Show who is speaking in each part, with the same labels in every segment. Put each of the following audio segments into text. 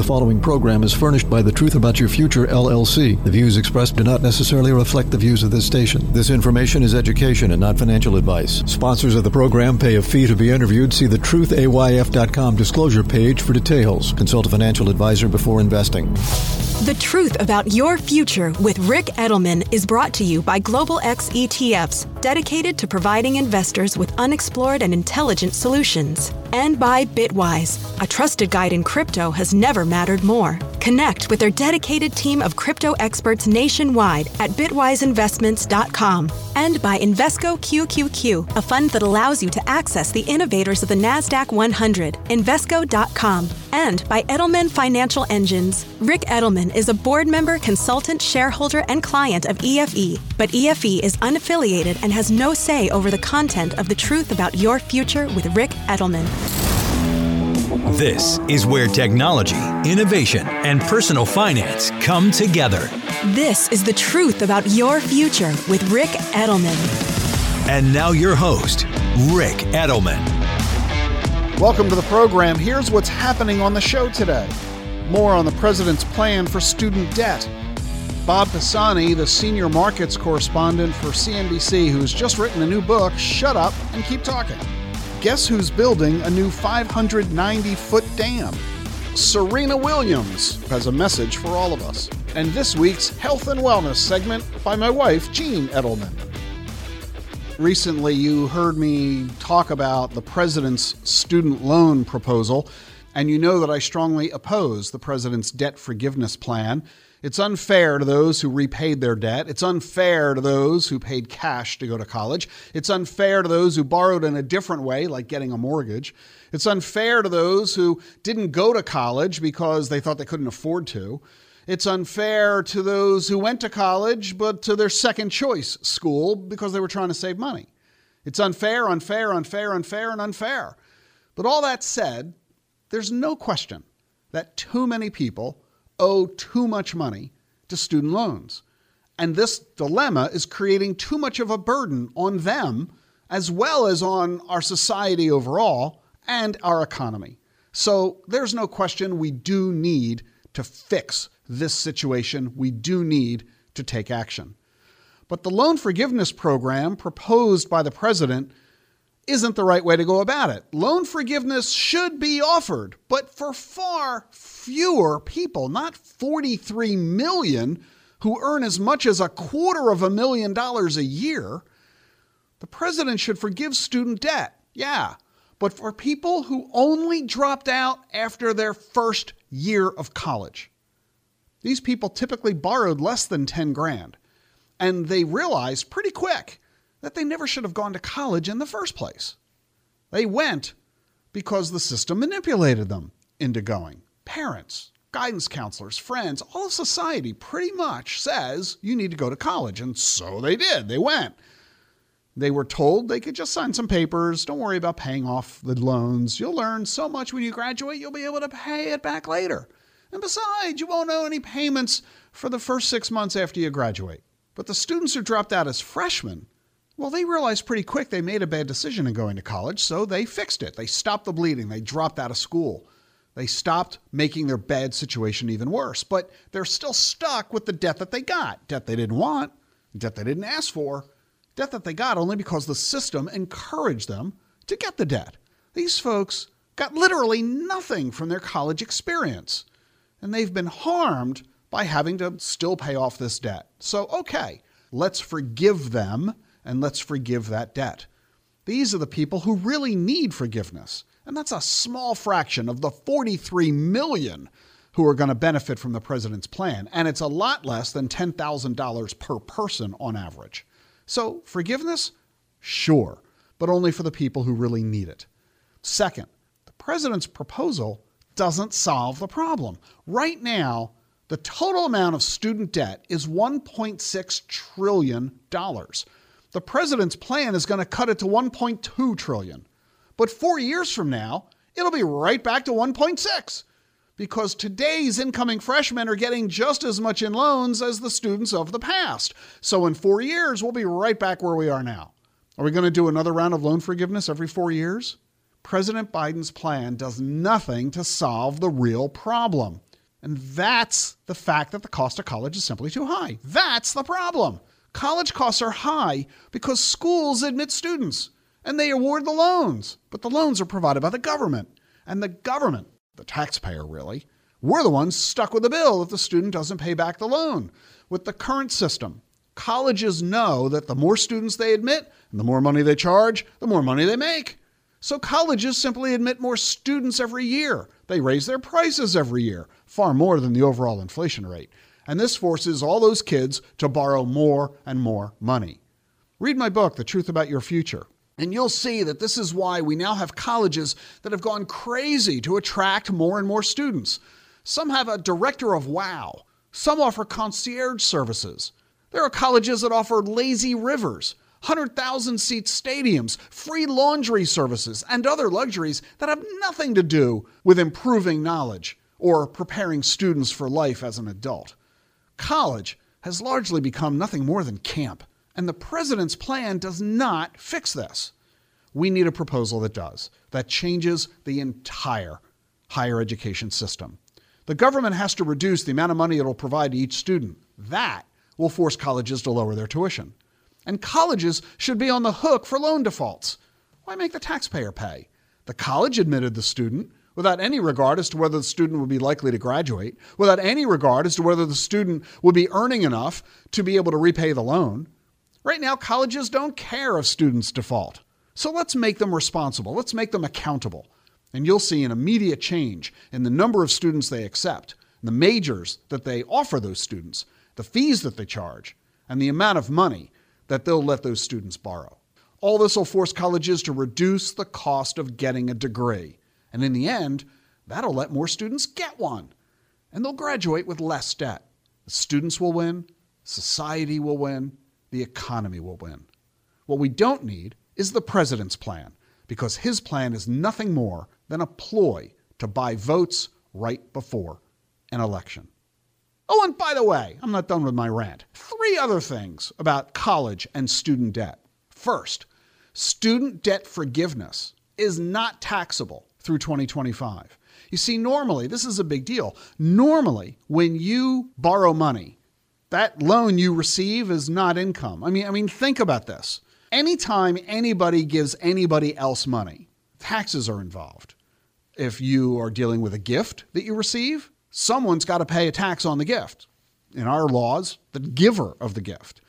Speaker 1: The following program is furnished by The Truth About Your Future LLC. The views expressed do not necessarily reflect the views of this station. This information is education and not financial advice. Sponsors of the program pay a fee to be interviewed. See the truthayf.com disclosure page for details. Consult a financial advisor before investing.
Speaker 2: The Truth About Your Future with Ric Edelman is brought to you by Global X ETFs, dedicated to providing investors with unexplored and intelligent solutions and by Bitwise, a trusted guide in crypto has never mattered more. Connect with their dedicated team of crypto experts nationwide at bitwiseinvestments.com and by Invesco QQQ, a fund that allows you to access the innovators of the NASDAQ 100, Invesco.com, and by Edelman Financial Engines. Ric Edelman is a board member, consultant, shareholder, and client of EFE, but EFE is unaffiliated and has no say over the content of The Truth About Your Future with Ric Edelman.
Speaker 3: This is where technology, innovation, and personal finance come together.
Speaker 2: This is the truth about your future with Ric Edelman.
Speaker 3: And now, your host, Ric Edelman.
Speaker 4: Welcome to the program. Here's what's happening on the show today more on the president's plan for student debt. Bob Pisani, the senior markets correspondent for CNBC, who's just written a new book, Shut Up and Keep Talking guess who's building a new 590 foot dam? Serena Williams has a message for all of us. And this week's health and wellness segment by my wife, Jean Edelman. Recently, you heard me talk about the president's student loan proposal, and you know that I strongly oppose the president's debt forgiveness plan. It's unfair to those who repaid their debt. It's unfair to those who paid cash to go to college. It's unfair to those who borrowed in a different way, like getting a mortgage. It's unfair to those who didn't go to college because they thought they couldn't afford to. It's unfair to those who went to college but to their second choice school because they were trying to save money. It's unfair, unfair, unfair, unfair, and unfair. But all that said, there's no question that too many people owe too much money to student loans. And this dilemma is creating too much of a burden on them as well as on our society overall and our economy. So there's no question we do need to fix this situation. We do need to take action. But the loan forgiveness program proposed by the president isn't the right way to go about it. Loan forgiveness should be offered, but for far fewer people, not 43 million who earn as much as a quarter of a million dollars a year. The president should forgive student debt, yeah, but for people who only dropped out after their first year of college. These people typically borrowed less than 10 grand, and they realized pretty quick that they never should have gone to college in the first place. They went because the system manipulated them into going. Parents, guidance counselors, friends, all of society pretty much says you need to go to college. And so they did. They went. They were told they could just sign some papers. Don't worry about paying off the loans. You'll learn so much when you graduate, you'll be able to pay it back later. And besides, you won't owe any payments for the first six months after you graduate. But the students who dropped out as freshmen well, they realized pretty quick they made a bad decision in going to college, so they fixed it. They stopped the bleeding, they dropped out of school. They stopped making their bad situation even worse, but they're still stuck with the debt that they got debt they didn't want, debt they didn't ask for, debt that they got only because the system encouraged them to get the debt. These folks got literally nothing from their college experience, and they've been harmed by having to still pay off this debt. So, okay, let's forgive them and let's forgive that debt. These are the people who really need forgiveness. And that's a small fraction of the 43 million who are going to benefit from the president's plan. And it's a lot less than $10,000 per person on average. So, forgiveness? Sure, but only for the people who really need it. Second, the president's proposal doesn't solve the problem. Right now, the total amount of student debt is $1.6 trillion. The president's plan is going to cut it to 1.2 trillion. But 4 years from now, it'll be right back to 1.6 because today's incoming freshmen are getting just as much in loans as the students of the past. So in 4 years, we'll be right back where we are now. Are we going to do another round of loan forgiveness every 4 years? President Biden's plan does nothing to solve the real problem. And that's the fact that the cost of college is simply too high. That's the problem. College costs are high because schools admit students and they award the loans, but the loans are provided by the government. And the government, the taxpayer really, we're the ones stuck with the bill if the student doesn't pay back the loan. With the current system, colleges know that the more students they admit and the more money they charge, the more money they make. So colleges simply admit more students every year. They raise their prices every year, far more than the overall inflation rate and this forces all those kids to borrow more and more money. Read my book, The Truth About Your Future. And you'll see that this is why we now have colleges that have gone crazy to attract more and more students. Some have a director of WOW, some offer concierge services. There are colleges that offer lazy rivers, 100,000 seat stadiums, free laundry services, and other luxuries that have nothing to do with improving knowledge or preparing students for life as an adult. College has largely become nothing more than camp, and the president's plan does not fix this. We need a proposal that does, that changes the entire higher education system. The government has to reduce the amount of money it'll provide to each student. That will force colleges to lower their tuition. And colleges should be on the hook for loan defaults. Why make the taxpayer pay? The college admitted the student, without any regard as to whether the student would be likely to graduate, without any regard as to whether the student would be earning enough to be able to repay the loan. Right now, colleges don't care if students default. So let's make them responsible, let's make them accountable. And you'll see an immediate change in the number of students they accept, the majors that they offer those students, the fees that they charge, and the amount of money that they'll let those students borrow. All this will force colleges to reduce the cost of getting a degree and in the end, that'll let more students get one. And they'll graduate with less debt. The students will win, society will win, the economy will win. What we don't need is the president's plan, because his plan is nothing more than a ploy to buy votes right before an election. Oh, and by the way, I'm not done with my rant. Three other things about college and student debt. First, student debt forgiveness is not taxable through 2025. You see, normally, this is a big deal. Normally, when you borrow money, that loan you receive is not income. I mean, I mean, think about this. Anytime anybody gives anybody else money, taxes are involved. If you are dealing with a gift that you receive, someone's got to pay a tax on the gift. In our laws, the giver of the gift.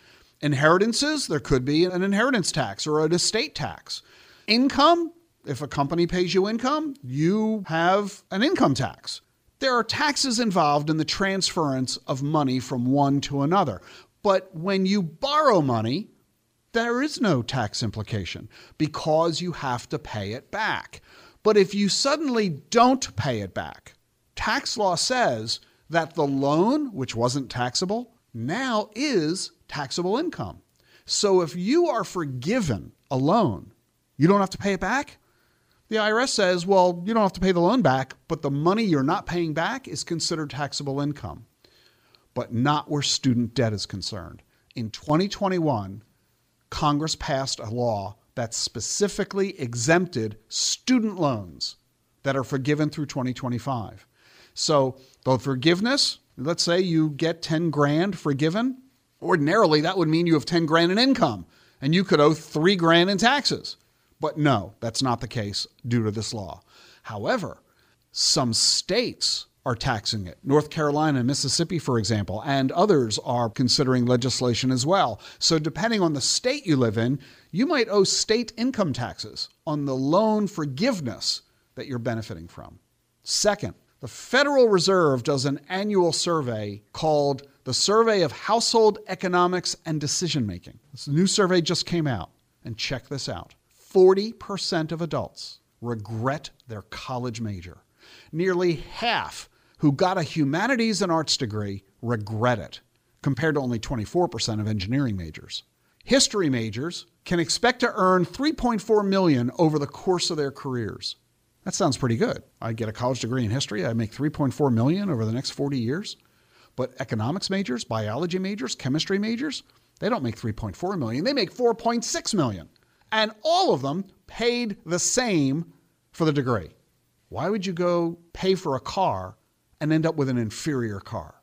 Speaker 4: Inheritances, there could be an inheritance tax or an estate tax. Income, if a company pays you income, you have an income tax. There are taxes involved in the transference of money from one to another. But when you borrow money, there is no tax implication because you have to pay it back. But if you suddenly don't pay it back, tax law says that the loan, which wasn't taxable, now is taxable income. So if you are forgiven a loan, you don't have to pay it back. The IRS says, well, you don't have to pay the loan back, but the money you're not paying back is considered taxable income, but not where student debt is concerned. In 2021, Congress passed a law that specifically exempted student loans that are forgiven through 2025. So the forgiveness, let's say you get 10 grand forgiven, ordinarily that would mean you have 10 grand in income and you could owe 3 grand in taxes. But no, that's not the case due to this law. However, some states are taxing it. North Carolina and Mississippi, for example, and others are considering legislation as well. So, depending on the state you live in, you might owe state income taxes on the loan forgiveness that you're benefiting from. Second, the Federal Reserve does an annual survey called the Survey of Household Economics and Decision Making. This new survey just came out, and check this out. 40% of adults regret their college major. Nearly half who got a humanities and arts degree regret it, compared to only 24% of engineering majors. History majors can expect to earn 3.4 million over the course of their careers. That sounds pretty good. I get a college degree in history, I make 3.4 million over the next 40 years. But economics majors, biology majors, chemistry majors, they don't make 3.4 million. They make 4.6 million and all of them paid the same for the degree. Why would you go pay for a car and end up with an inferior car?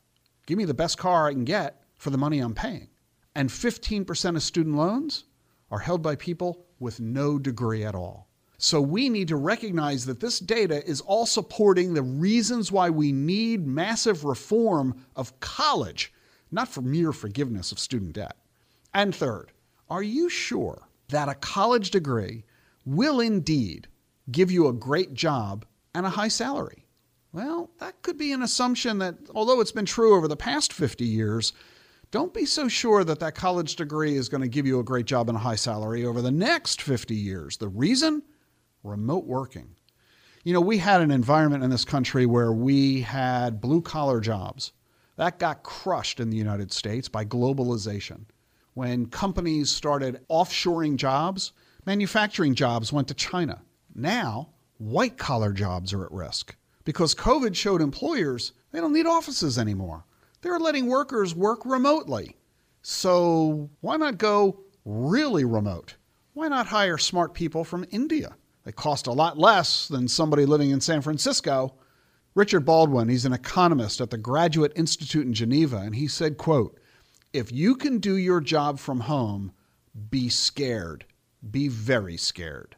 Speaker 4: Give me the best car I can get for the money I'm paying. And 15% of student loans are held by people with no degree at all. So we need to recognize that this data is all supporting the reasons why we need massive reform of college, not for mere forgiveness of student debt. And third, are you sure that a college degree will indeed give you a great job and a high salary. Well, that could be an assumption that, although it's been true over the past 50 years, don't be so sure that that college degree is going to give you a great job and a high salary over the next 50 years. The reason? Remote working. You know, we had an environment in this country where we had blue collar jobs. That got crushed in the United States by globalization. When companies started offshoring jobs, manufacturing jobs went to China. Now, white collar jobs are at risk because COVID showed employers they don't need offices anymore. They're letting workers work remotely. So, why not go really remote? Why not hire smart people from India? They cost a lot less than somebody living in San Francisco. Richard Baldwin, he's an economist at the Graduate Institute in Geneva, and he said, quote, if you can do your job from home, be scared. Be very scared.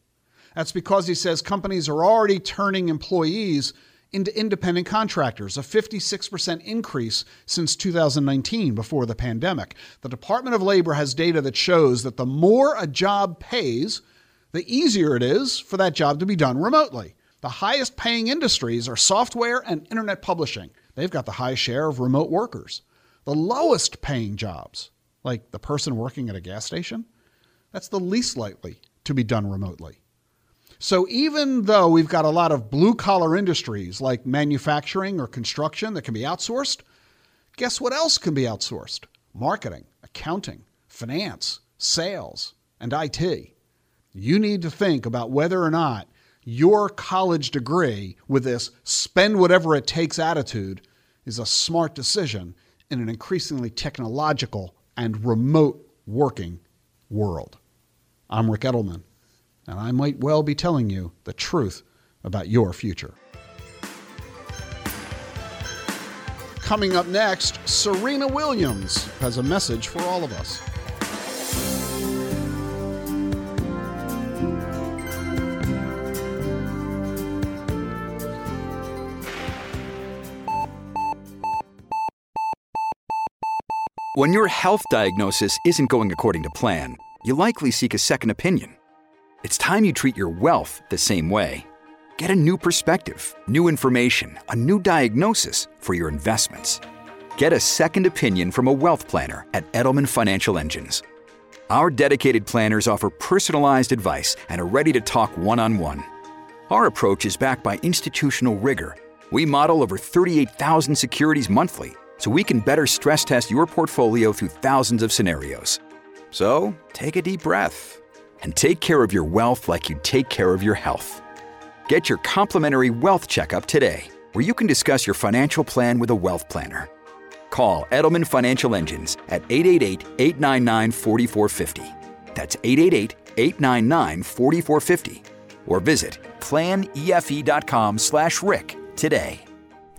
Speaker 4: That's because he says companies are already turning employees into independent contractors, a 56% increase since 2019 before the pandemic. The Department of Labor has data that shows that the more a job pays, the easier it is for that job to be done remotely. The highest paying industries are software and internet publishing. They've got the high share of remote workers. The lowest paying jobs, like the person working at a gas station, that's the least likely to be done remotely. So even though we've got a lot of blue collar industries like manufacturing or construction that can be outsourced, guess what else can be outsourced? Marketing, accounting, finance, sales, and IT. You need to think about whether or not your college degree with this spend whatever it takes attitude is a smart decision in an increasingly technological and remote working world. I'm Ric Edelman, and I might well be telling you the truth about your future. Coming up next, Serena Williams has a message for all of us.
Speaker 3: When your health diagnosis isn't going according to plan, you likely seek a second opinion. It's time you treat your wealth the same way. Get a new perspective, new information, a new diagnosis for your investments. Get a second opinion from a wealth planner at Edelman Financial Engines. Our dedicated planners offer personalized advice and are ready to talk one on one. Our approach is backed by institutional rigor. We model over 38,000 securities monthly so we can better stress test your portfolio through thousands of scenarios. So take a deep breath and take care of your wealth like you take care of your health. Get your complimentary wealth checkup today, where you can discuss your financial plan with a wealth planner. Call Edelman Financial Engines at 888 899 4450. That's 888 899 4450. Or visit planefe.com slash Rick today.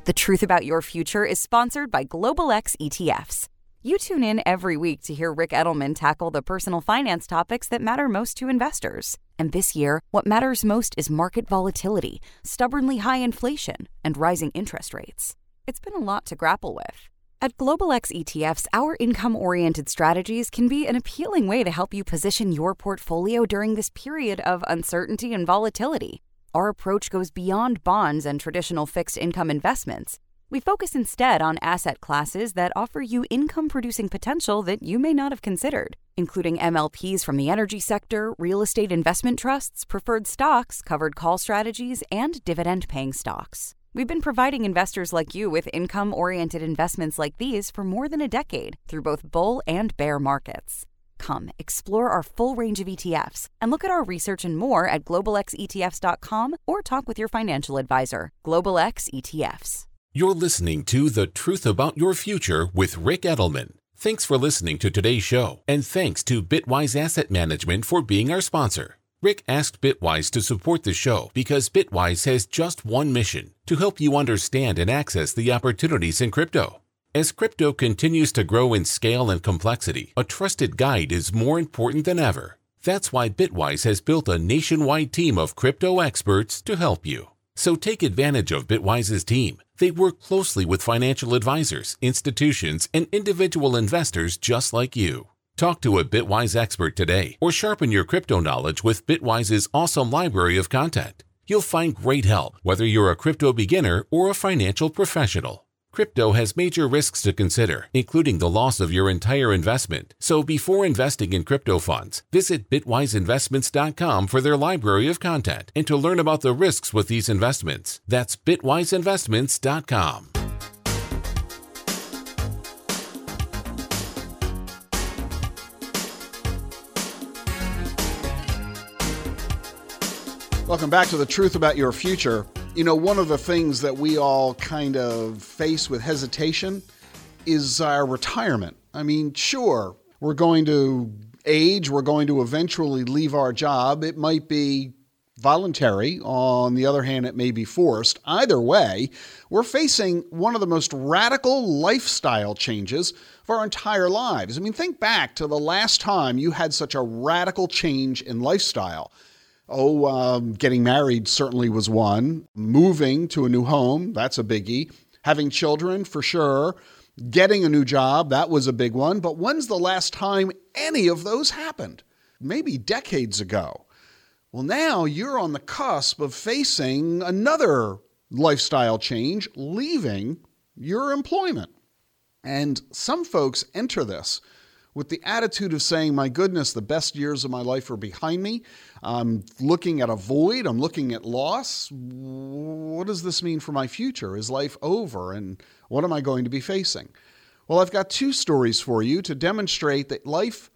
Speaker 2: The Truth About Your Future is sponsored by Global X ETFs. You tune in every week to hear Ric Edelman tackle the personal finance topics that matter most to investors. And this year, what matters most is market volatility, stubbornly high inflation, and rising interest rates. It's been a lot to grapple with. At Global X ETFs, our income oriented strategies can be an appealing way to help you position your portfolio during this period of uncertainty and volatility. Our approach goes beyond bonds and traditional fixed income investments. We focus instead on asset classes that offer you income producing potential that you may not have considered, including MLPs from the energy sector, real estate investment trusts, preferred stocks, covered call strategies, and dividend paying stocks. We've been providing investors like you with income oriented investments like these for more than a decade through both bull and bear markets globalxetf.com, explore our full range of ETFs, and look at our research and more at globalxetfs.com or talk with your financial advisor. Global X ETFs.
Speaker 3: You're listening to The Truth About Your Future with Ric Edelman. Thanks for listening to today's show, and thanks to Bitwise Asset Management for being our sponsor. Ric asked Bitwise to support the show because Bitwise has just one mission to help you understand and access the opportunities in crypto. As crypto continues to grow in scale and complexity, a trusted guide is more important than ever. That's why Bitwise has built a nationwide team of crypto experts to help you. So take advantage of Bitwise's team. They work closely with financial advisors, institutions, and individual investors just like you. Talk to a Bitwise expert today or sharpen your crypto knowledge with Bitwise's awesome library of content. You'll find great help whether you're a crypto beginner or a financial professional. Crypto has major risks to consider, including the loss of your entire investment. So before investing in crypto funds, visit bitwiseinvestments.com for their library of content and to learn about the risks with these investments. That's bitwiseinvestments.com.
Speaker 4: Welcome back to The Truth About Your Future you know, one of the things that we all kind of face with hesitation is our retirement. I mean, sure, we're going to age, we're going to eventually leave our job. It might be voluntary, on the other hand, it may be forced. Either way, we're facing one of the most radical lifestyle changes of our entire lives. I mean, think back to the last time you had such a radical change in lifestyle. Oh, um, getting married certainly was one. Moving to a new home, that's a biggie. Having children, for sure. Getting a new job, that was a big one. But when's the last time any of those happened? Maybe decades ago. Well, now you're on the cusp of facing another lifestyle change, leaving your employment. And some folks enter this with the attitude of saying, My goodness, the best years of my life are behind me. I'm looking at a void. I'm looking at loss. What does this mean for my future? Is life over? And what am I going to be facing? Well, I've got two stories for you to demonstrate that life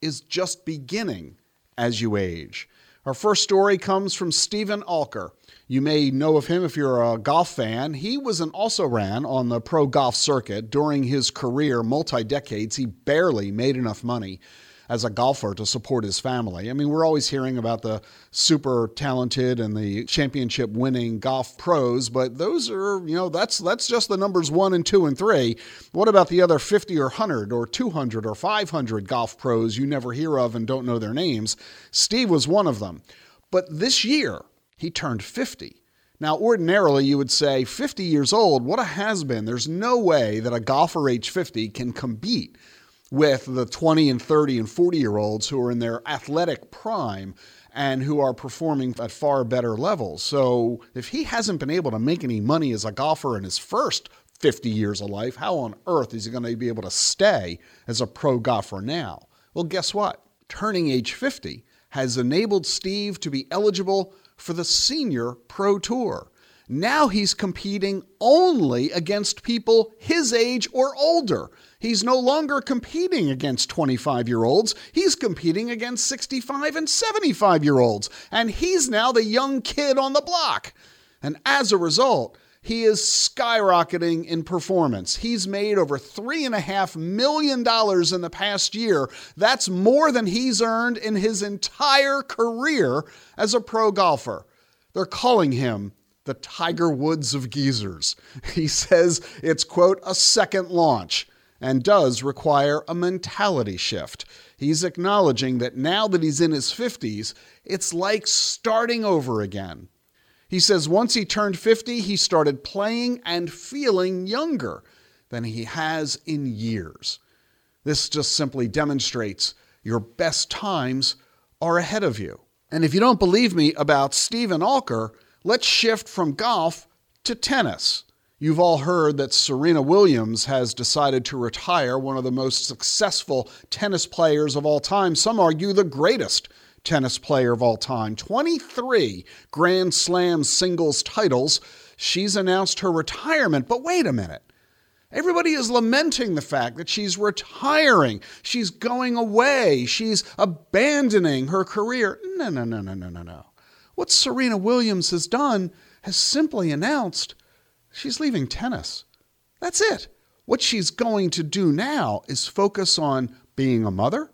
Speaker 4: is just beginning as you age. Our first story comes from Steven Alker. You may know of him if you're a golf fan. He was an also ran on the pro golf circuit. During his career, multi decades, he barely made enough money as a golfer to support his family. I mean, we're always hearing about the super talented and the championship winning golf pros, but those are, you know, that's that's just the numbers 1 and 2 and 3. What about the other 50 or 100 or 200 or 500 golf pros you never hear of and don't know their names? Steve was one of them. But this year, he turned 50. Now, ordinarily, you would say, 50 years old, what a has been. There's no way that a golfer age 50 can compete with the 20 and 30 and 40 year olds who are in their athletic prime and who are performing at far better levels. So, if he hasn't been able to make any money as a golfer in his first 50 years of life, how on earth is he going to be able to stay as a pro golfer now? Well, guess what? Turning age 50 has enabled Steve to be eligible for the Senior Pro Tour. Now he's competing only against people his age or older. He's no longer competing against 25 year olds. He's competing against 65 and 75 year olds. And he's now the young kid on the block. And as a result, he is skyrocketing in performance. He's made over $3.5 million in the past year. That's more than he's earned in his entire career as a pro golfer. They're calling him the Tiger Woods of geezers. He says it's, quote, a second launch and does require a mentality shift. He's acknowledging that now that he's in his 50s, it's like starting over again. He says once he turned 50, he started playing and feeling younger than he has in years. This just simply demonstrates your best times are ahead of you. And if you don't believe me about Steven Alker, let's shift from golf to tennis. You've all heard that Serena Williams has decided to retire, one of the most successful tennis players of all time, some argue the greatest tennis player of all time, 23 Grand Slam singles titles. She's announced her retirement, but wait a minute. Everybody is lamenting the fact that she's retiring, she's going away, she's abandoning her career. No, no, no, no, no, no, no. What Serena Williams has done has simply announced she's leaving tennis. That's it. What she's going to do now is focus on being a mother,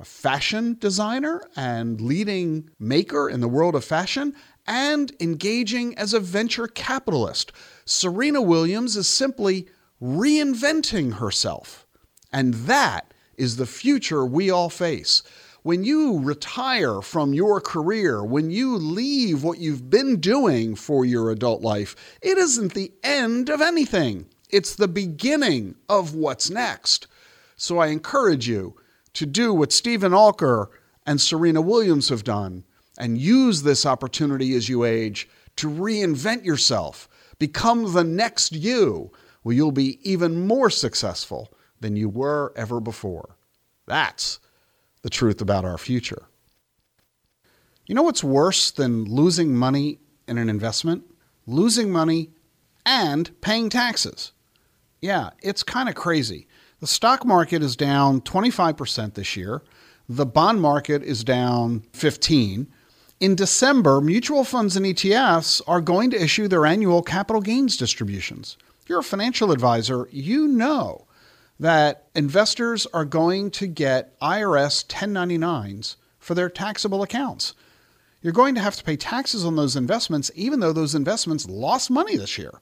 Speaker 4: a fashion designer and leading maker in the world of fashion, and engaging as a venture capitalist. Serena Williams is simply reinventing herself. And that is the future we all face. When you retire from your career, when you leave what you've been doing for your adult life, it isn't the end of anything. It's the beginning of what's next. So I encourage you to do what Steven Alker and Serena Williams have done and use this opportunity as you age to reinvent yourself, become the next you, where you'll be even more successful than you were ever before. That's the truth about our future. You know what's worse than losing money in an investment? Losing money and paying taxes. Yeah, it's kind of crazy. The stock market is down 25% this year. The bond market is down 15. In December, mutual funds and ETFs are going to issue their annual capital gains distributions. you're a financial advisor, you know that investors are going to get IRS 1099s for their taxable accounts. You're going to have to pay taxes on those investments, even though those investments lost money this year.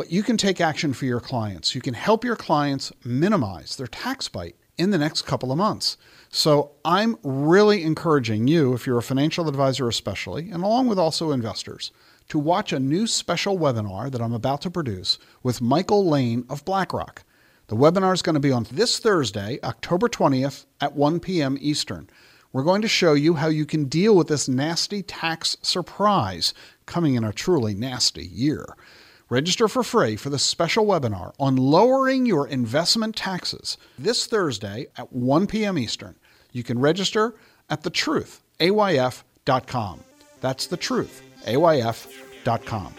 Speaker 4: But you can take action for your clients. You can help your clients minimize their tax bite in the next couple of months. So I'm really encouraging you, if you're a financial advisor especially, and along with also investors, to watch a new special webinar that I'm about to produce with Michael Lane of BlackRock. The webinar is going to be on this Thursday, October 20th at 1 p.m. Eastern. We're going to show you how you can deal with this nasty tax surprise coming in a truly nasty year. Register for free for this special webinar on lowering your investment taxes this Thursday at 1 p.m. Eastern. You can register at thetruthayf.com. That's thetruthayf.com.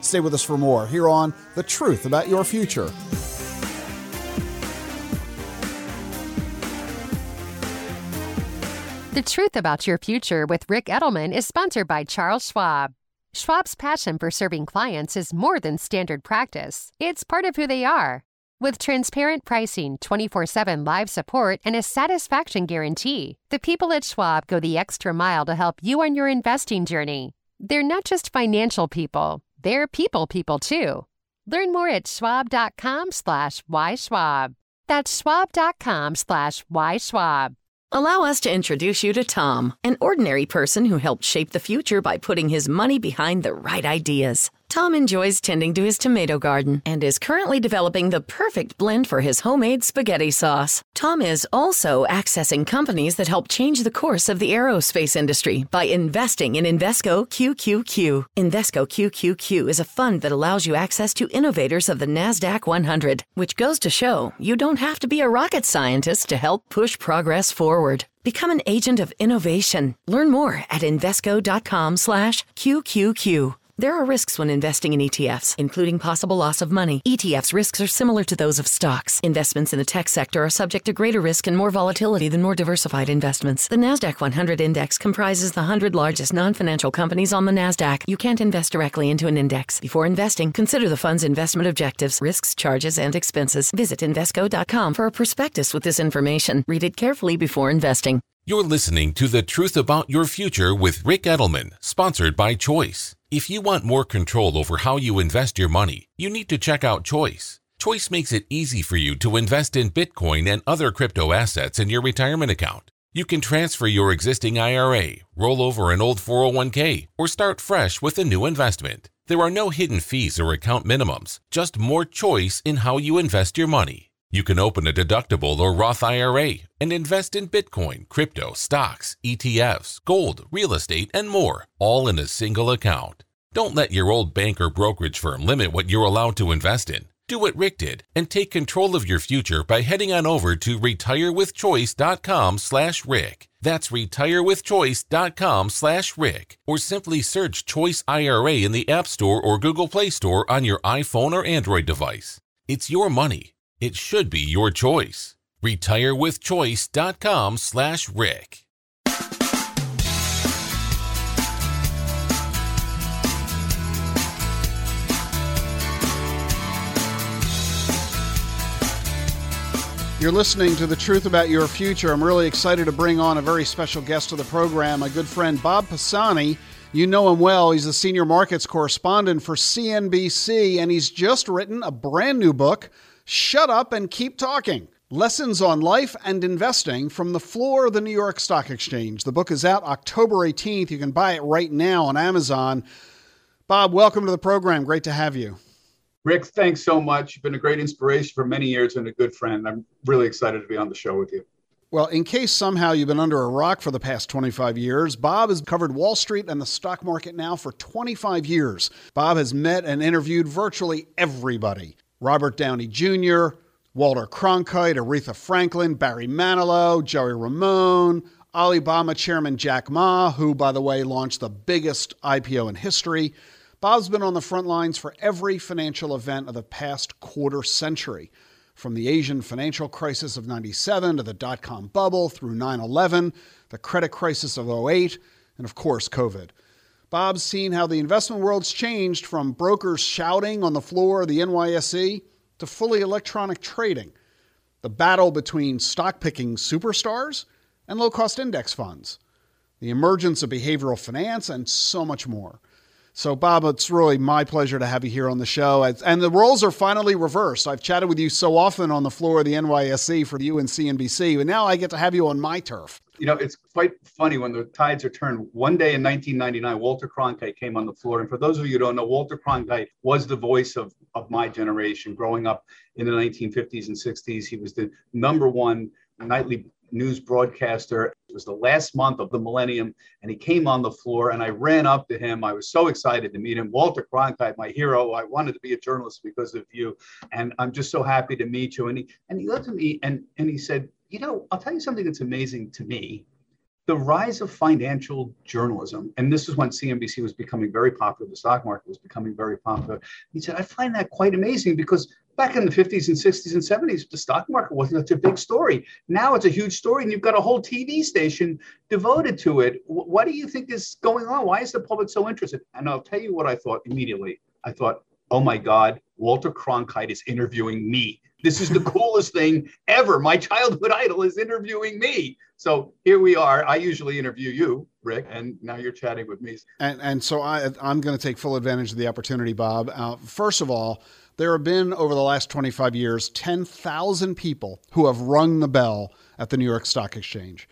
Speaker 4: Stay with us for more here on The Truth About Your Future.
Speaker 2: The Truth About Your Future with Ric Edelman is sponsored by Charles Schwab. Schwab's passion for serving clients is more than standard practice, it's part of who they are. With transparent pricing, 24 7 live support, and a satisfaction guarantee, the people at Schwab go the extra mile to help you on your investing journey. They're not just financial people, they're people people too. Learn more at schwab.com slash yschwab. That's schwab.com slash yschwab.
Speaker 5: Allow us to introduce you to Tom, an ordinary person who helped shape the future by putting his money behind the right ideas. Tom enjoys tending to his tomato garden and is currently developing the perfect blend for his homemade spaghetti sauce. Tom is also accessing companies that help change the course of the aerospace industry by investing in Invesco QQQ. Invesco QQQ is a fund that allows you access to innovators of the NASDAQ 100, which goes to show you don't have to be a rocket scientist to help push progress forward. Become an agent of innovation. Learn more at Invesco.com slash QQQ. There are risks when investing in ETFs, including possible loss of money. ETFs' risks are similar to those of stocks. Investments in the tech sector are subject to greater risk and more volatility than more diversified investments. The NASDAQ 100 index comprises the 100 largest non financial companies on the NASDAQ. You can't invest directly into an index. Before investing, consider the fund's investment objectives, risks, charges, and expenses. Visit invesco.com for a prospectus with this information. Read it carefully before investing.
Speaker 3: You're listening to The Truth About Your Future with Ric Edelman, sponsored by Choice. If you want more control over how you invest your money, you need to check out Choice. Choice makes it easy for you to invest in Bitcoin and other crypto assets in your retirement account. You can transfer your existing IRA, roll over an old 401k, or start fresh with a new investment. There are no hidden fees or account minimums, just more choice in how you invest your money. You can open a deductible or Roth IRA and invest in Bitcoin, crypto, stocks, ETFs, gold, real estate, and more, all in a single account. Don't let your old bank or brokerage firm limit what you're allowed to invest in. Do what Ric did and take control of your future by heading on over to retirewithchoice.com/rick. That's retirewithchoice.com/rick or simply search Choice IRA in the App Store or Google Play Store on your iPhone or Android device. It's your money it should be your choice. RetireWithChoice.com slash Rick.
Speaker 4: You're listening to The Truth About Your Future. I'm really excited to bring on a very special guest to the program, my good friend Bob Pisani. You know him well. He's the senior markets correspondent for CNBC, and he's just written a brand new book Shut Up and Keep Talking. Lessons on Life and Investing from the Floor of the New York Stock Exchange. The book is out October 18th. You can buy it right now on Amazon. Bob, welcome to the program. Great to have you.
Speaker 6: Ric, thanks so much. You've been a great inspiration for many years and a good friend. I'm really excited to be on the show with you.
Speaker 4: Well, in case somehow you've been under a rock for the past 25 years, Bob has covered Wall Street and the stock market now for 25 years. Bob has met and interviewed virtually everybody Robert Downey Jr., Walter Cronkite, Aretha Franklin, Barry Manilow, Jerry Ramone, Alibaba chairman Jack Ma, who, by the way, launched the biggest IPO in history. Bob's been on the front lines for every financial event of the past quarter century, from the Asian financial crisis of 97 to the dot com bubble through 9 11, the credit crisis of 08, and of course, COVID. Bob's seen how the investment world's changed from brokers shouting on the floor of the NYSE to fully electronic trading, the battle between stock picking superstars and low cost index funds, the emergence of behavioral finance, and so much more. So, Bob, it's really my pleasure to have you here on the show. And the roles are finally reversed. I've chatted with you so often on the floor of the NYSE for you and CNBC, but now I get to have you on my turf
Speaker 6: you know, it's quite funny when the tides are turned. One day in 1999, Walter Cronkite came on the floor. And for those of you who don't know, Walter Cronkite was the voice of, of my generation growing up in the 1950s and 60s. He was the number one nightly news broadcaster. It was the last month of the millennium, and he came on the floor, and I ran up to him. I was so excited to meet him. Walter Cronkite, my hero. I wanted to be a journalist because of you, and I'm just so happy to meet you. And he and he looked at me and and he said, you know, I'll tell you something that's amazing to me. The rise of financial journalism, and this is when CNBC was becoming very popular, the stock market was becoming very popular. He said, I find that quite amazing because back in the 50s and 60s and 70s, the stock market wasn't such a big story. Now it's a huge story, and you've got a whole TV station devoted to it. What do you think is going on? Why is the public so interested? And I'll tell you what I thought immediately. I thought, oh my God, Walter Cronkite is interviewing me. This is the coolest thing ever. My childhood idol is interviewing me. So here we are. I usually interview you, Ric, and now you're chatting with me.
Speaker 4: And, and so I, I'm going to take full advantage of the opportunity, Bob. Uh, first of all, there have been over the last 25 years 10,000 people who have rung the bell at the New York Stock Exchange.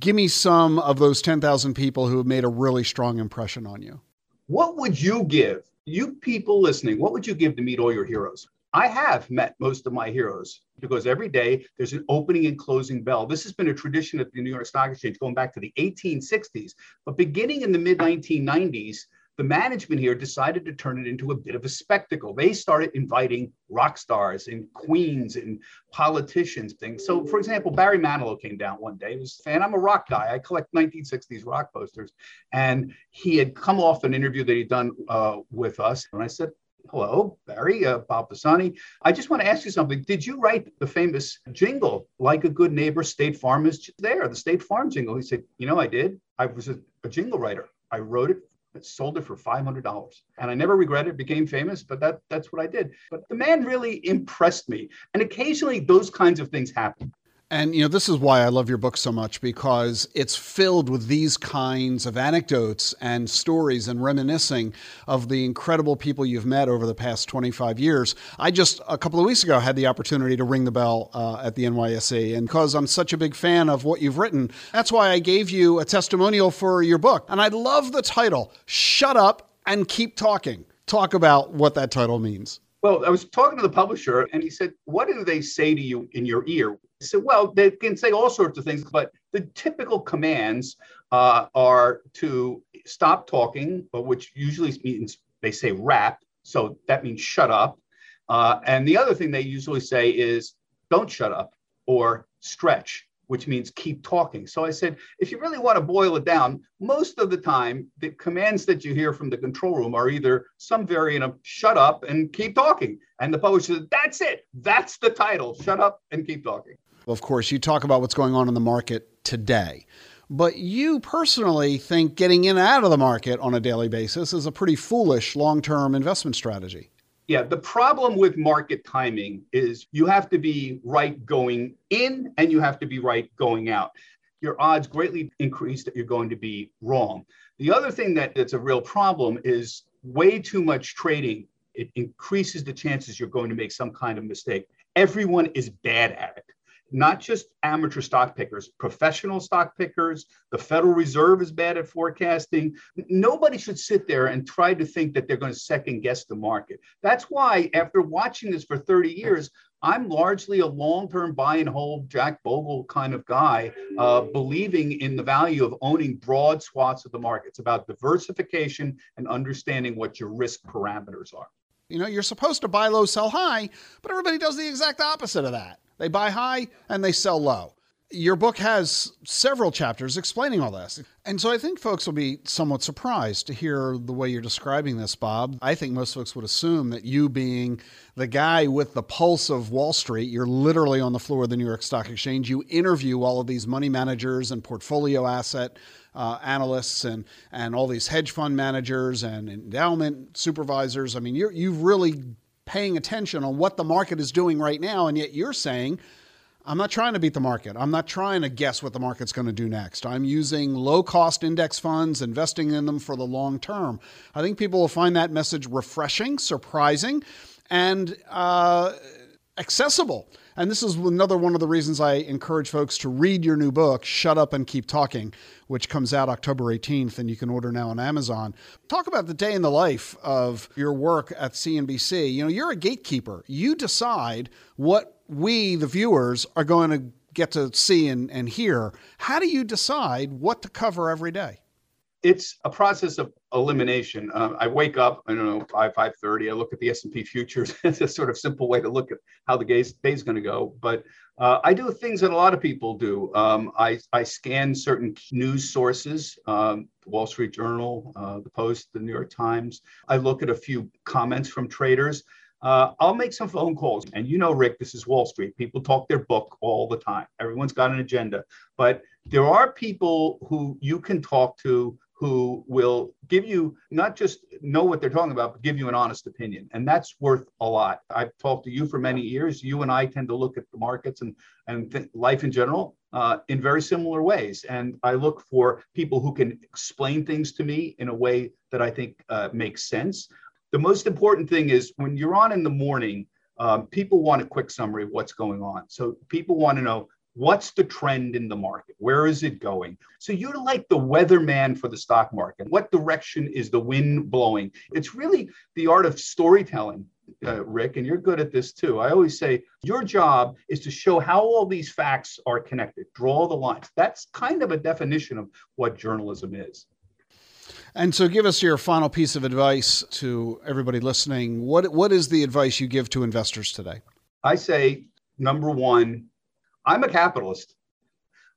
Speaker 4: Give me some of those 10,000 people who have made a really strong impression on you.
Speaker 6: What would you give, you people listening, what would you give to meet all your heroes? I have met most of my heroes because every day there's an opening and closing bell. This has been a tradition at the New York Stock Exchange going back to the 1860s. But beginning in the mid 1990s, the management here decided to turn it into a bit of a spectacle. They started inviting rock stars and queens and politicians, things. So, for example, Barry Manilow came down one day. He was a fan. I'm a rock guy. I collect 1960s rock posters. And he had come off an interview that he'd done uh, with us. And I said, Hello, Barry, uh, Bob Pisani. I just want to ask you something. Did you write the famous jingle, like a good neighbor, State Farm is there, the State Farm jingle? He said, You know, I did. I was a, a jingle writer. I wrote it sold it for $500 and i never regretted it became famous but that that's what i did but the man really impressed me and occasionally those kinds of things happen
Speaker 4: and you know, this is why I love your book so much because it's filled with these kinds of anecdotes and stories and reminiscing of the incredible people you've met over the past 25 years. I just a couple of weeks ago had the opportunity to ring the bell uh, at the NYSE, and because I'm such a big fan of what you've written, that's why I gave you a testimonial for your book. And I love the title, "Shut Up and Keep Talking." Talk about what that title means.
Speaker 6: Well, I was talking to the publisher, and he said, What do they say to you in your ear said, well, they can say all sorts of things, but the typical commands uh, are to stop talking, which usually means they say wrap, so that means shut up. Uh, and the other thing they usually say is don't shut up or stretch, which means keep talking. So I said, if you really want to boil it down, most of the time, the commands that you hear from the control room are either some variant of shut up and keep talking. And the publisher said, that's it. That's the title. Shut up and keep talking.
Speaker 4: Of course, you talk about what's going on in the market today. But you personally think getting in and out of the market on a daily basis is a pretty foolish long term investment strategy.
Speaker 6: Yeah, the problem with market timing is you have to be right going in and you have to be right going out. Your odds greatly increase that you're going to be wrong. The other thing that, that's a real problem is way too much trading. It increases the chances you're going to make some kind of mistake. Everyone is bad at it not just amateur stock pickers, professional stock pickers. The Federal Reserve is bad at forecasting. Nobody should sit there and try to think that they're going to second guess the market. That's why, after watching this for 30 years, I'm largely a long term buy and hold Jack Bogle kind of guy, uh, believing in the value of owning broad swaths of the market. It's about diversification and understanding what your risk parameters are.
Speaker 4: You know, you're supposed to buy low, sell high, but everybody does the exact opposite of that. They buy high and they sell low. Your book has several chapters explaining all this. And so I think folks will be somewhat surprised to hear the way you're describing this, Bob. I think most folks would assume that you, being the guy with the pulse of Wall Street, you're literally on the floor of the New York Stock Exchange. You interview all of these money managers and portfolio asset uh, analysts and, and all these hedge fund managers and endowment supervisors. I mean, you you've really paying attention on what the market is doing right now. And yet you're saying, I'm not trying to beat the market. I'm not trying to guess what the market's going to do next. I'm using low cost index funds, investing in them for the long term. I think people will find that message refreshing, surprising, and uh, accessible. And this is another one of the reasons I encourage folks to read your new book, Shut Up and Keep Talking, which comes out October 18th and you can order now on Amazon. Talk about the day in the life of your work at CNBC. You know, you're a gatekeeper, you decide what we, the viewers, are going to get to see and, and hear. How do you decide what to cover every day?
Speaker 6: it's a process of elimination. Uh, I wake up, I don't know, 5, 5.30, I look at the S&P futures. it's a sort of simple way to look at how the day is going to go. But uh, I do things that a lot of people do. Um, I, I scan certain news sources, um, Wall Street Journal, uh, the Post, the New York Times. I look at a few comments from traders. Uh, I'll make some phone calls. And you know, Ric, this is Wall Street. People talk their book all the time. Everyone's got an agenda. But there are people who you can talk to who will give you not just know what they're talking about, but give you an honest opinion. And that's worth a lot. I've talked to you for many years. You and I tend to look at the markets and, and th- life in general uh, in very similar ways. And I look for people who can explain things to me in a way that I think uh, makes sense. The most important thing is when you're on in the morning, um, people want a quick summary of what's going on. So people want to know What's the trend in the market? Where is it going? So you're like the weatherman for the stock market. What direction is the wind blowing? It's really the art of storytelling. Uh, Ric, and you're good at this too. I always say your job is to show how all these facts are connected, draw the lines. That's kind of a definition of what journalism is.
Speaker 4: And so, give us your final piece of advice to everybody listening. What, what is the advice you give to investors today?
Speaker 6: I say, number one, I'm a capitalist.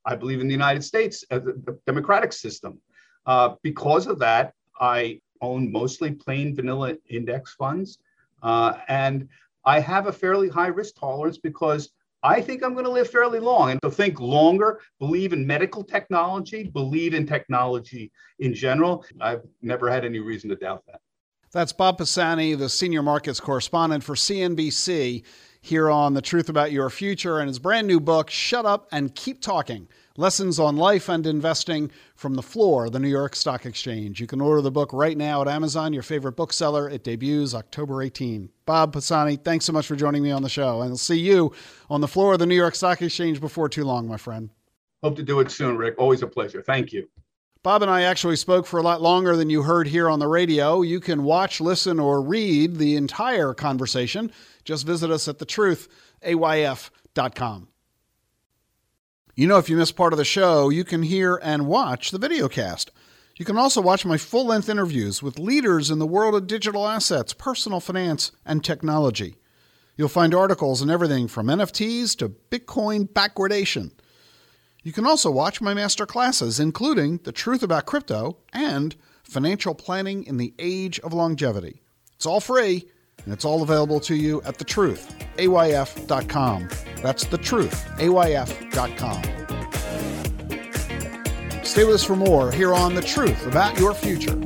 Speaker 6: I believe in the United States, as uh, the, democratic system. Uh, because of that, I own mostly plain vanilla index funds. Uh, and I have a fairly high risk tolerance because I think I'm going to live fairly long. And to think longer, believe in medical technology, believe in technology in general. I've never had any reason to doubt that.
Speaker 4: That's Bob Pisani, the senior markets correspondent for CNBC here on The Truth About Your Future and his brand new book, Shut Up and Keep Talking Lessons on Life and Investing from the Floor, the New York Stock Exchange. You can order the book right now at Amazon, your favorite bookseller. It debuts October 18. Bob Pisani, thanks so much for joining me on the show. And I'll see you on the floor of the New York Stock Exchange before too long, my friend.
Speaker 6: Hope to do it soon, Ric. Always a pleasure. Thank you.
Speaker 4: Bob and I actually spoke for a lot longer than you heard here on the radio. You can watch, listen, or read the entire conversation just visit us at thetruthayf.com. You know, if you miss part of the show, you can hear and watch the video cast. You can also watch my full length interviews with leaders in the world of digital assets, personal finance, and technology. You'll find articles on everything from NFTs to Bitcoin backwardation. You can also watch my master classes, including The Truth About Crypto and Financial Planning in the Age of Longevity. It's all free and it's all available to you at the truth, That's the truth, Stay with us for more here on The Truth About Your Future.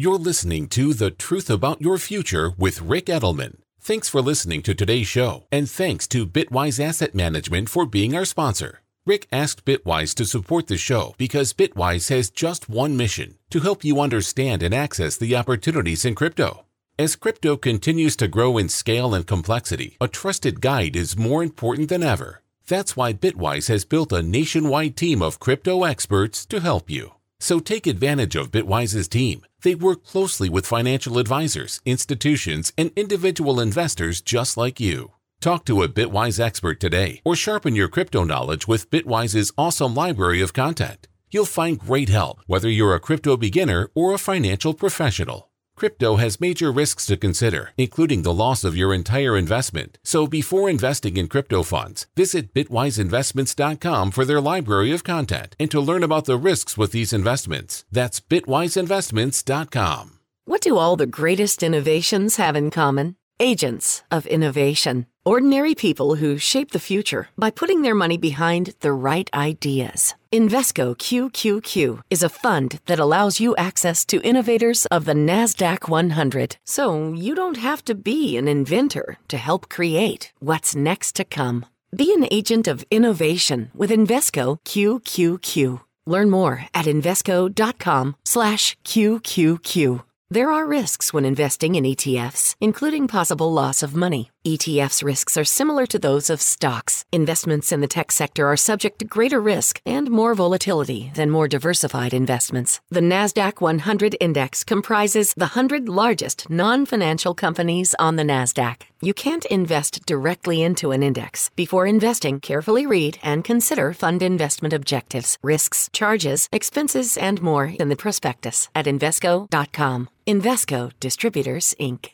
Speaker 3: You're listening to The Truth About Your Future with Ric Edelman. Thanks for listening to today's show, and thanks to Bitwise Asset Management for being our sponsor. Ric asked Bitwise to support the show because Bitwise has just one mission to help you understand and access the opportunities in crypto. As crypto continues to grow in scale and complexity, a trusted guide is more important than ever. That's why Bitwise has built a nationwide team of crypto experts to help you. So take advantage of Bitwise's team they work closely with financial advisors, institutions, and individual investors just like you. Talk to a Bitwise expert today or sharpen your crypto knowledge with Bitwise's awesome library of content. You'll find great help whether you're a crypto beginner or a financial professional. Crypto has major risks to consider, including the loss of your entire investment. So before investing in crypto funds, visit bitwiseinvestments.com for their library of content and to learn about the risks with these investments. That's bitwiseinvestments.com.
Speaker 5: What do all the greatest innovations have in common? Agents of Innovation. Ordinary people who shape the future by putting their money behind the right ideas. Invesco QQQ is a fund that allows you access to innovators of the NASDAQ 100, so you don't have to be an inventor to help create what's next to come. Be an agent of innovation with Invesco QQQ. Learn more at invesco.com slash QQQ. There are risks when investing in ETFs, including possible loss of money. ETFs' risks are similar to those of stocks. Investments in the tech sector are subject to greater risk and more volatility than more diversified investments. The NASDAQ 100 Index comprises the 100 largest non financial companies on the NASDAQ. You can't invest directly into an index. Before investing, carefully read and consider fund investment objectives, risks, charges, expenses, and more in the prospectus at Invesco.com. Invesco Distributors, Inc.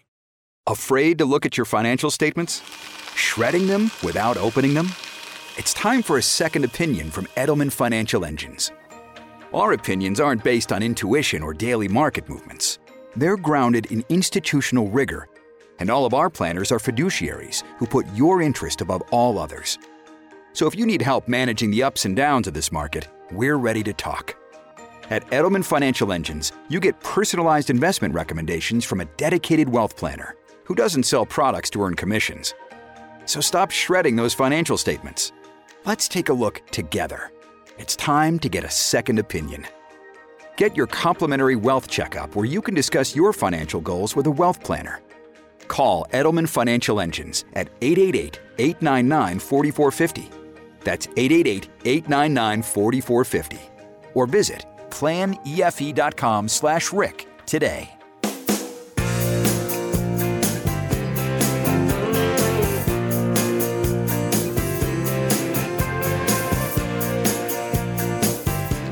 Speaker 3: Afraid to look at your financial statements? Shredding them without opening them? It's time for a second opinion from Edelman Financial Engines. Our opinions aren't based on intuition or daily market movements, they're grounded in institutional rigor and all of our planners are fiduciaries who put your interest above all others. So if you need help managing the ups and downs of this market, we're ready to talk. At Edelman Financial Engines, you get personalized investment recommendations from a dedicated wealth planner who doesn't sell products to earn commissions. So stop shredding those financial statements. Let's take a look together. It's time to get a second opinion. Get your complimentary wealth checkup where you can discuss your financial goals with a wealth planner Call Edelman Financial Engines at 888 899 4450. That's 888 899 4450. Or visit planefe.com slash Rick today.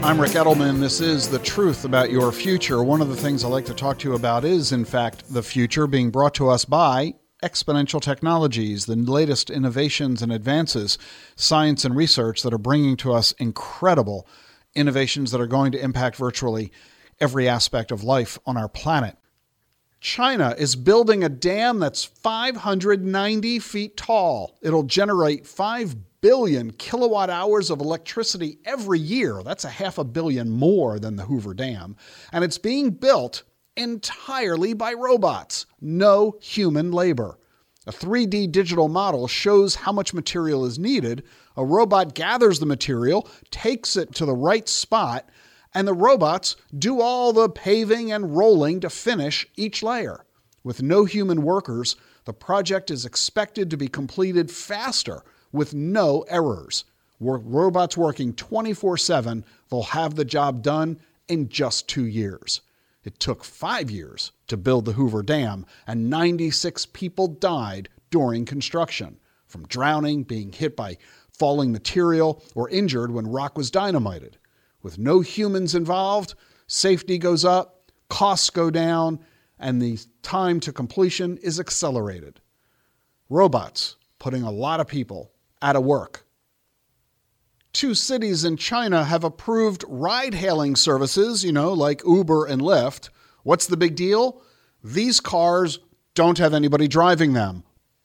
Speaker 4: I'm Ric Edelman. This is The Truth About Your Future. One of the things I like to talk to you about is, in fact, the future being brought to us by exponential technologies, the latest innovations and advances, science and research that are bringing to us incredible innovations that are going to impact virtually every aspect of life on our planet. China is building a dam that's 590 feet tall. It'll generate 5 billion kilowatt hours of electricity every year. That's a half a billion more than the Hoover Dam. And it's being built entirely by robots, no human labor. A 3D digital model shows how much material is needed. A robot gathers the material, takes it to the right spot, and the robots do all the paving and rolling to finish each layer. With no human workers, the project is expected to be completed faster with no errors. Robots working 24 7, they'll have the job done in just two years. It took five years to build the Hoover Dam, and 96 people died during construction from drowning, being hit by falling material, or injured when rock was dynamited. With no humans involved, safety goes up, costs go down, and the time to completion is accelerated. Robots putting a lot of people out of work. Two cities in China have approved ride hailing services, you know, like Uber and Lyft. What's the big deal? These cars don't have anybody driving them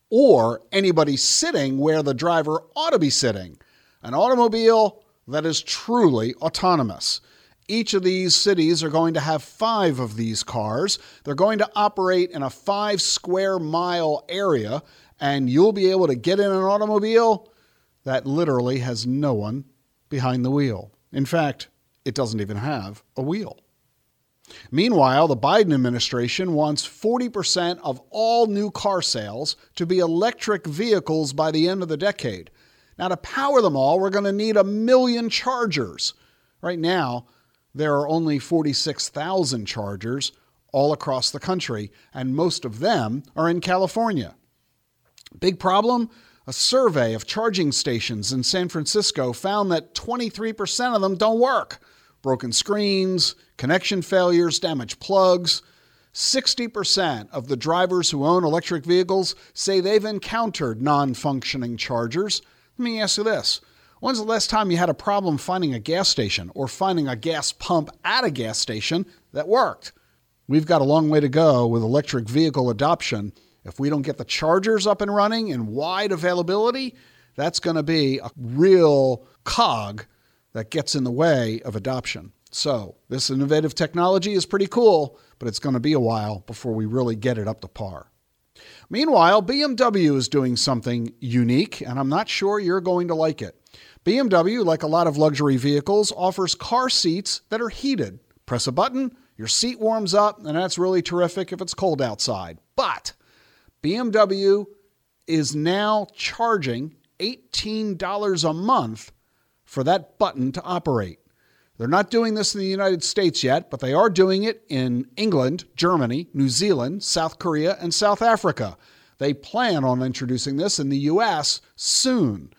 Speaker 4: or anybody sitting where the driver ought to be sitting. An automobile that is truly autonomous. Each of these cities are going to have five of these cars. They're going to operate in a five square mile area, and you'll be able to get in an automobile that literally has no one behind the wheel. In fact, it doesn't even have a wheel. Meanwhile, the Biden administration wants 40% of all new car sales to be electric vehicles by the end of the decade. Now, to power them all, we're going to need a million chargers. Right now, there are only 46,000 chargers all across the country, and most of them are in California. Big problem? A survey of charging stations in San Francisco found that 23% of them don't work. Broken screens, connection failures, damaged plugs. 60% of the drivers who own electric vehicles say they've encountered non functioning chargers. Let me ask you this When's the last time you had a problem finding a gas station or finding a gas pump at a gas station that worked? We've got a long way to go with electric vehicle adoption if we don't get the chargers up and running and wide availability, that's going to be a real cog that gets in the way of adoption. So, this innovative technology is pretty cool, but it's going to be a while before we really get it up to par. Meanwhile, BMW is doing something unique, and I'm not sure you're going to like it. BMW, like a lot of luxury vehicles, offers car seats that are heated. Press a button, your seat warms up, and that's really terrific if it's cold outside. But BMW is now charging $18 a month for that button to operate. They're not doing this in the United States yet, but they are doing it in England, Germany, New Zealand, South Korea, and South Africa. They plan on introducing this in the US soon.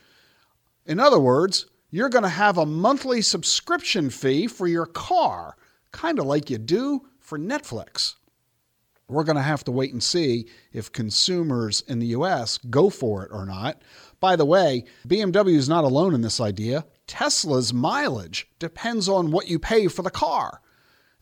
Speaker 4: In other words, you're going to have a monthly subscription fee for your car, kind of like you do for Netflix. We're going to have to wait and see if consumers in the US go for it or not. By the way, BMW is not alone in this idea. Tesla's mileage depends on what you pay for the car.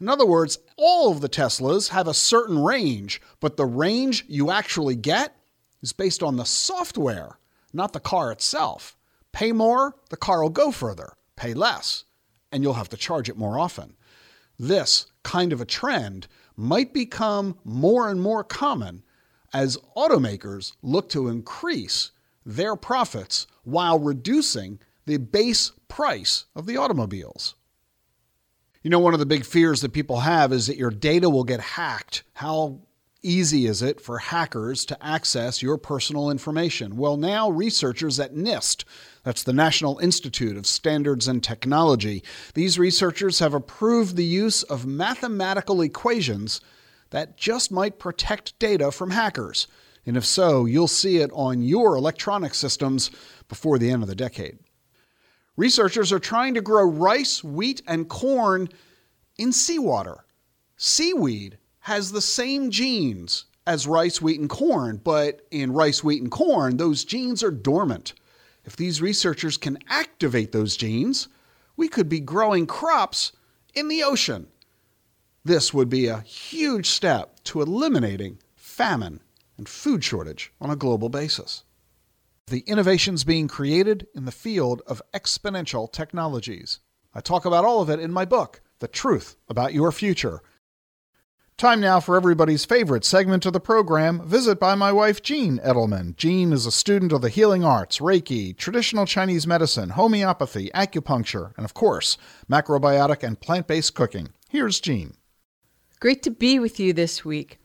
Speaker 4: In other words, all of the Teslas have a certain range, but the range you actually get is based on the software, not the car itself. Pay more, the car will go further. Pay less, and you'll have to charge it more often. This kind of a trend might become more and more common as automakers look to increase their profits while reducing the base price of the automobiles. You know, one of the big fears that people have is that your data will get hacked. How easy is it for hackers to access your personal information? Well, now researchers at NIST, that's the National Institute of Standards and Technology, these researchers have approved the use of mathematical equations that just might protect data from hackers. And if so, you'll see it on your electronic systems before the end of the decade. Researchers are trying to grow rice, wheat, and corn in seawater. Seaweed has the same genes as rice, wheat, and corn, but in rice, wheat, and corn, those genes are dormant. If these researchers can activate those genes, we could be growing crops in the ocean. This would be a huge step to eliminating famine and food shortage on a global basis. The innovations being created in the field of exponential technologies. I talk about all of it in my book, The Truth About Your Future Time now for everybody's favorite segment of the program, Visit by My Wife Jean Edelman. Jean is a student of the healing arts, Reiki, traditional Chinese medicine, homeopathy, acupuncture, and of course, macrobiotic and plant based cooking. Here's Jean.
Speaker 7: Great to be with you this week.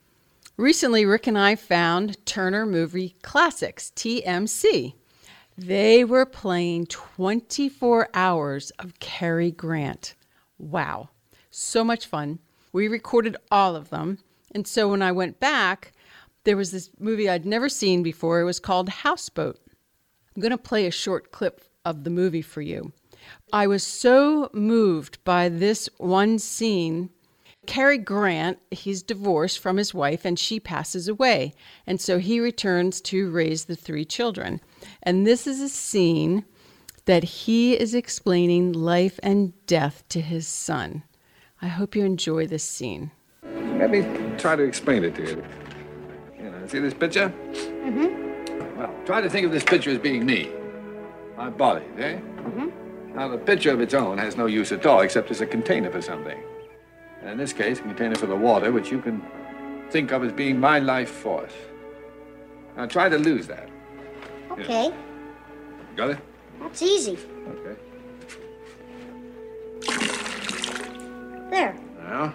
Speaker 7: Recently, Ric and I found Turner Movie Classics, TMC. They were playing 24 hours of Cary Grant. Wow, so much fun. We recorded all of them. And so when I went back, there was this movie I'd never seen before. It was called Houseboat. I'm going to play a short clip of the movie for you. I was so moved by this one scene. Cary Grant, he's divorced from his wife and she passes away. And so he returns to raise the three children. And this is a scene that he is explaining life and death to his son. I hope you enjoy this scene.
Speaker 8: Let me try to explain it to you. You know, see this picture? Mm-hmm. Well, try to think of this picture as being me, my body, eh? Mm-hmm. Now, the picture of its own has no use at all except as a container for something. And in this case, a container for the water, which you can think of as being my life force. Now, try to lose that.
Speaker 9: Okay.
Speaker 8: Got it?
Speaker 9: That's easy.
Speaker 8: Okay.
Speaker 9: There. Now?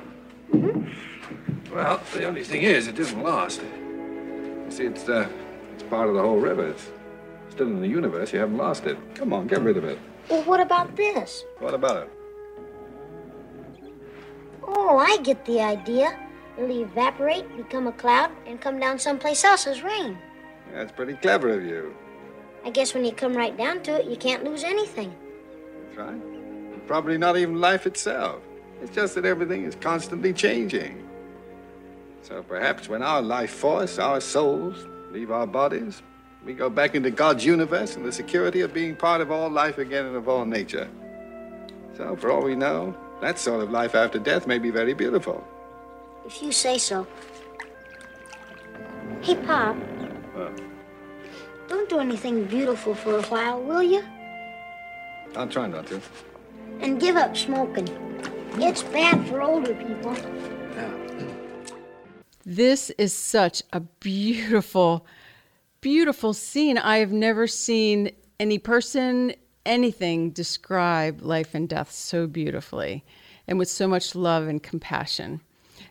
Speaker 9: Mm-hmm.
Speaker 8: Well, the only thing is, it isn't lost. You see, it's, uh, it's part of the whole river. It's still in the universe. You haven't lost it. Come on, get rid of it.
Speaker 9: Well, what about this?
Speaker 8: What about it?
Speaker 9: Oh, I get the idea. It'll evaporate, become a cloud, and come down someplace else as rain.
Speaker 8: that's pretty clever of you.
Speaker 9: I guess when you come right down to it, you can't lose anything.
Speaker 8: That's right. Probably not even life itself. It's just that everything is constantly changing. So perhaps when our life force, our souls, leave our bodies, we go back into God's universe and the security of being part of all life again and of all nature. So, for all we know, that sort of life after death may be very beautiful.
Speaker 9: If you say so. Hey, Pop. Don't do anything beautiful for a while, will you? I'll
Speaker 8: try not to.
Speaker 9: And give up smoking. It's bad for older people.
Speaker 7: This is such a beautiful, beautiful scene. I have never seen any person, anything describe life and death so beautifully and with so much love and compassion.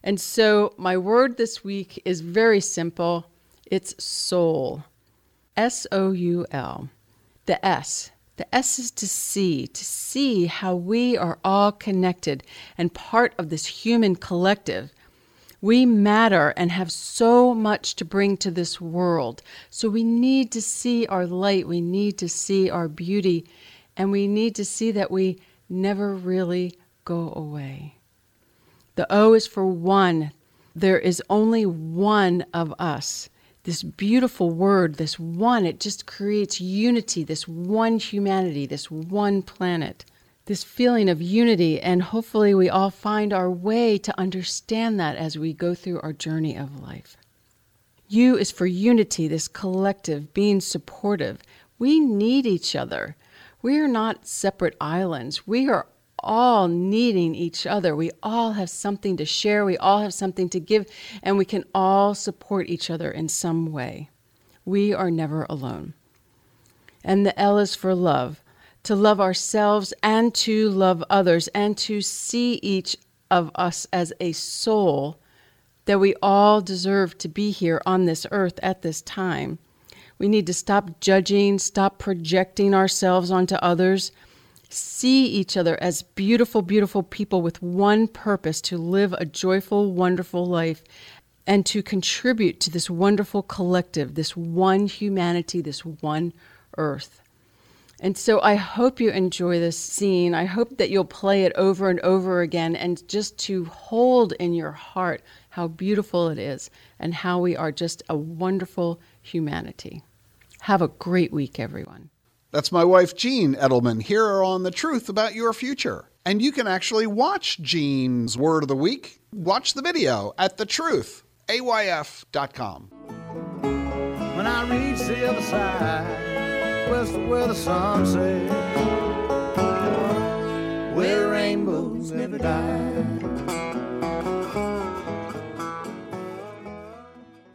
Speaker 7: And so, my word this week is very simple it's soul. S O U L. The S the S is to see, to see how we are all connected and part of this human collective. We matter and have so much to bring to this world. So we need to see our light, we need to see our beauty, and we need to see that we never really go away. The O is for one. There is only one of us this beautiful word, this one. It just creates unity, this one humanity, this one planet, this feeling of unity. And hopefully, we all find our way to understand that as we go through our journey of life. U is for unity, this collective, being supportive. We need each other. We are not separate islands. We are all needing each other. We all have something to share. We all have something to give, and we can all support each other in some way. We are never alone. And the L is for love to love ourselves and to love others and to see each of us as a soul that we all deserve to be here on this earth at this time. We need to stop judging, stop projecting ourselves onto others see each other as beautiful, beautiful people with one purpose to live a joyful, wonderful life and to contribute to this wonderful collective, this one humanity, this one earth. And so I hope you enjoy this scene. I hope that you'll play it over and over again and just to hold in your heart how beautiful it is and how we are just a wonderful humanity. Have a great week, everyone.
Speaker 4: That's my wife, Jean Edelman, here on The Truth About Your Future. And you can actually watch Jean's Word of the Week. Watch the video at thetruthayf.com. When I reach the other side, where the sun says, where
Speaker 10: rainbows never die.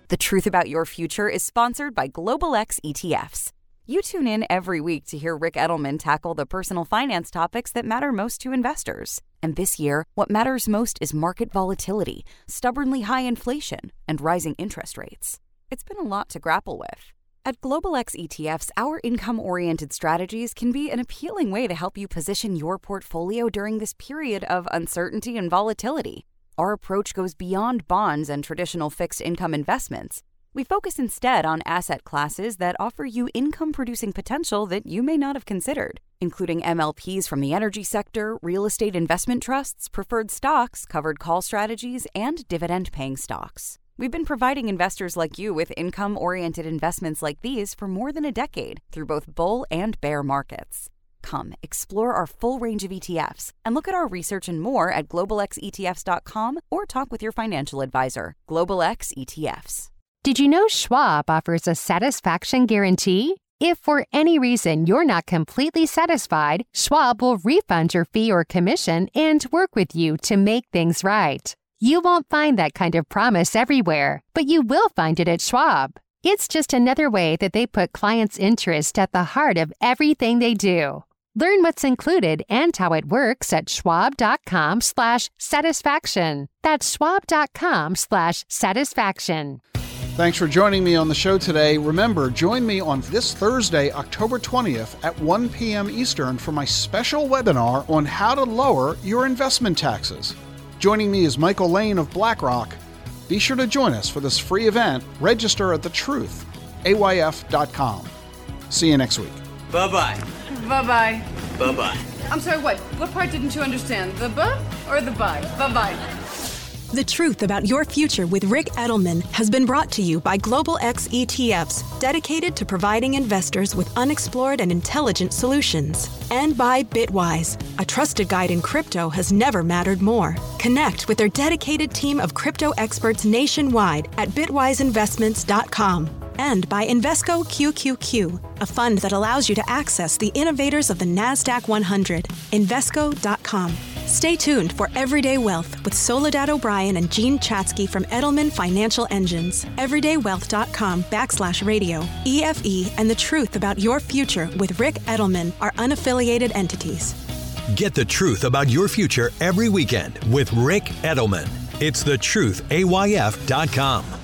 Speaker 10: The Truth About Your Future is sponsored by Global X ETFs. You tune in every week to hear Ric Edelman tackle the personal finance topics that matter most to investors. And this year, what matters most is market volatility, stubbornly high inflation, and rising interest rates. It's been a lot to grapple with. At X ETFs, our income oriented strategies can be an appealing way to help you position your portfolio during this period of uncertainty and volatility. Our approach goes beyond bonds and traditional fixed income investments we focus instead on asset classes that offer you income producing potential that you may not have considered, including MLPs from the energy sector, real estate investment trusts, preferred stocks, covered call strategies, and dividend paying stocks. We've been providing investors like you with income oriented investments like these for more than a decade through both bull and bear markets. Come explore our full range of ETFs and look at our research and more at globalxetfs.com or talk with your financial advisor. Global X ETFs.
Speaker 11: Did you know Schwab offers a satisfaction guarantee? If for any reason you're not completely satisfied, Schwab will refund your fee or commission and work with you to make things right. You won't find that kind of promise everywhere, but you will find it at Schwab. It's just another way that they put clients' interest at the heart of everything they do. Learn what's included and how it works at schwab.com slash satisfaction. That's schwab.com slash satisfaction.
Speaker 4: Thanks for joining me on the show today. Remember, join me on this Thursday, October 20th at 1 p.m. Eastern for my special webinar on how to lower your investment taxes. Joining me is Michael Lane of BlackRock. Be sure to join us for this free event. Register at thetruthayf.com. See you next week. Bye
Speaker 12: bye. Bye bye. Bye bye. I'm sorry, what? What part didn't you understand? The buh or the bye? Bye bye.
Speaker 5: The truth about your future with Ric Edelman has been brought to you by Global X ETFs, dedicated to providing investors with unexplored and intelligent solutions, and by Bitwise. A trusted guide in crypto has never mattered more. Connect with their dedicated team of crypto experts nationwide at bitwiseinvestments.com and by Invesco QQQ, a fund that allows you to access the innovators of the NASDAQ 100. Invesco.com. Stay tuned for Everyday Wealth with Soledad O'Brien and Jean Chatzky from Edelman Financial Engines. EverydayWealth.com backslash radio, EFE, and the truth about your future with Ric Edelman are unaffiliated entities.
Speaker 3: Get the truth about your future every weekend with Ric Edelman. It's the truth. com.